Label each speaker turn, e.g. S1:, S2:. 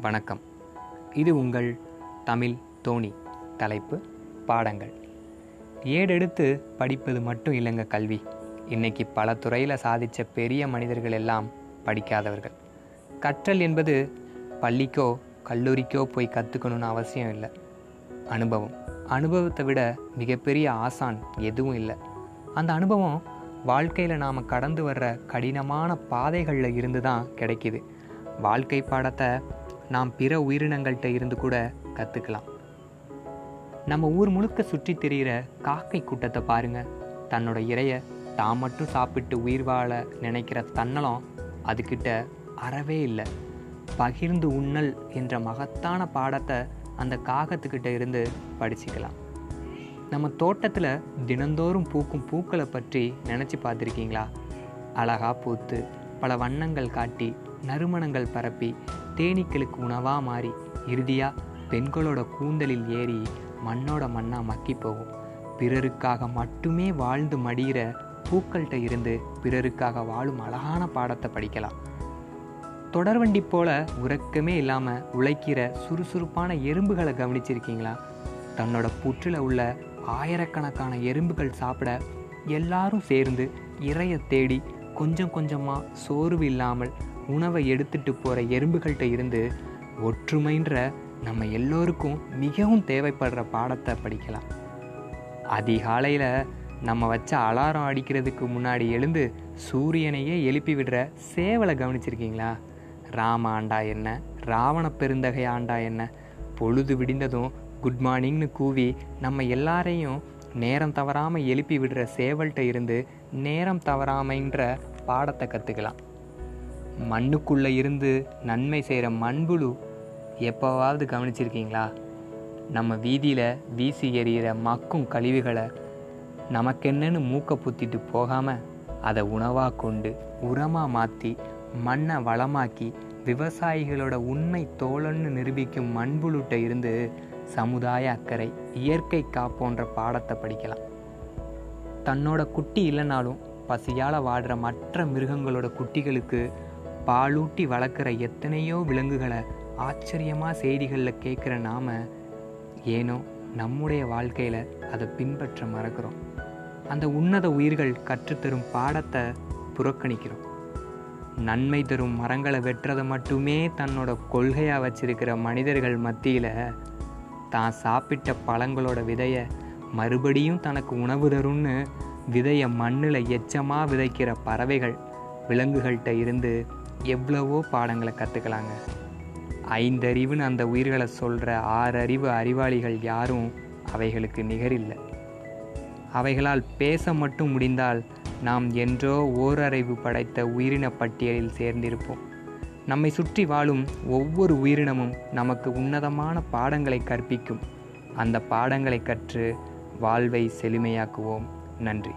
S1: வணக்கம். இது உங்கள் தமிழ் தோணி தலைப்பு பாடங்கள். ஏடெடுத்து படிப்பது மட்டும் இல்லைங்க கல்வி. இன்னைக்கு பல துறையில் சாதித்த பெரிய மனிதர்கள் எல்லாம் படிக்காதவர்கள். கற்றல் என்பது பள்ளிக்கோ கல்லூரிக்கோ போய் கற்றுக்கணும்னு அவசியம் இல்லை. அனுபவம். அனுபவத்தை விட மிகப்பெரிய ஆசான் எதுவும் இல்லை. அந்த அனுபவம் வாழ்க்கையில் நாம் கடந்து வர்ற கடினமான பாதைகளில் இருந்து தான் கிடைக்கிது. வாழ்க்கை பாடத்தை நாம் பிற உயிரினங்கள்கிட்ட இருந்து கூட கற்றுக்கலாம் நம்ம ஊர் முழுக்க சுற்றி திரிகிற காக்கை கூட்டத்தை பாருங்க. தன்னோட இறைய தான் மட்டும் சாப்பிட்டு உயிர் வாழ நினைக்கிற தன்னலம் அதுக்கிட்ட அறவே இல்லை. பகிர்ந்து உண்ணல் என்ற மகத்தான பாடத்தை அந்த காகத்துக்கிட்ட இருந்து படிச்சுக்கலாம். நம்ம தோட்டத்தில் தினந்தோறும் பூக்கும் பூக்களை பற்றி நினச்சி பார்த்துருக்கீங்களா? அழகா பூத்து பல வண்ணங்கள் காட்டி நறுமணங்கள் பரப்பி தேனீக்களுக்கு உணவாக மாறி இறுதியாக பெண்களோட கூந்தலில் ஏறி மண்ணோட மண்ணாக மக்கி போகும். பிறருக்காக மட்டுமே வாழ்ந்து மடிகிற பூக்கள்கிட்ட இருந்து பிறருக்காக வாழும் அழகான பாடத்தை படிக்கலாம். தொடர்வண்டி போல உறக்கமே இல்லாமல் உழைக்கிற சுறுசுறுப்பான எறும்புகளை கவனிச்சிருக்கீங்களா? தன்னோட புற்றில் உள்ள ஆயிரக்கணக்கான எறும்புகள் சாப்பிட எல்லாரும் சேர்ந்து இறைய தேடி கொஞ்சம் கொஞ்சமாக சோர்வு இல்லாமல் உணவை எடுத்துட்டு போகிற எறும்புகள்கிட்ட இருந்து ஒற்றுமைன்ற நம்ம எல்லோருக்கும் மிகவும் தேவைப்படுற பாடத்தை படிக்கலாம். அதிகாலையில் நம்ம வச்ச அலாரம் அடிக்கிறதுக்கு முன்னாடி எழுந்து சூரியனையே எழுப்பி விடுற சேவலை கவனிச்சிருக்கீங்களா? ராம ஆண்டா என்ன? ராவண பெருந்தகை ஆண்டா என்ன? பொழுது விடிந்ததும் குட் மார்னிங்னு கூவி நம்ம எல்லாரையும் நேரம் தவறாமல் எழுப்பி விடுற சேவல்கிட்ட இருந்து நேரம் தவறாமைன்ற பாடத்தை கற்றுக்கலாம் மண்ணுக்குள்ளே இருந்து நன்மை செய்கிற மண்புழு எப்போவாவது கவனிச்சிருக்கீங்களா? நம்ம வீதியில் வீசி எறிகிற மக்கும் கழிவுகளை நமக்கென்னன்னு மூக்கை புத்திட்டு போகாமல் அதை உணவாக கொண்டு உரமாக மாற்றி மண்ணை வளமாக்கி விவசாயிகளோட உண்மை தோழன்னு நிரூபிக்கும் மண்புழுட்ட இருந்து சமுதாய அக்கறை இயற்கை காப்போன்ற பாடத்தை படிக்கலாம். தன்னோட குட்டி இல்லைனாலும் பசியால் வாடுற மற்ற மிருகங்களோட குட்டிகளுக்கு பாலூட்டி வளர்க்குற எத்தனையோ விலங்குகளை ஆச்சரியமாக செய்திகளில் கேட்குற நாம ஏனோ நம்முடைய வாழ்க்கையில் அதை பின்பற்ற மறக்கிறோம். அந்த உன்னத உயிர்கள் கற்றுத்தரும் பாடத்தை புறக்கணிக்கிறோம். நன்மை தரும் மரங்களை வெட்டுறதை மட்டுமே தன்னோட கொள்கையாக வச்சிருக்கிற மனிதர்கள் மத்தியில் தான் சாப்பிட்ட பழங்களோட விதையை மறுபடியும் தனக்கு உணவு தரும்னு விதையை மண்ணில் எச்சமாக விதைக்கிற பறவைகள் விலங்குகள்கிட்ட இருந்து எவ்வளவோ பாடங்களை கற்றுக்கலாங்க ஐந்தறிவுன்னு அந்த உயிர்களை சொல்கிற ஆறறிவு அறிவாளிகள் யாரும் அவைகளுக்கு நிகரில்லை. அவைகளால் பேச மட்டும் முடிந்தால் நாம் என்றோ ஓரறிவு படைத்த உயிரின பட்டியலில் சேர்ந்திருப்போம். நம்மை சுற்றி வாழும் ஒவ்வொரு உயிரினமும் நமக்கு உன்னதமான பாடங்களை கற்பிக்கும். அந்த பாடங்களை கற்று வாழ்வை செழுமையாக்குவோம். நன்றி.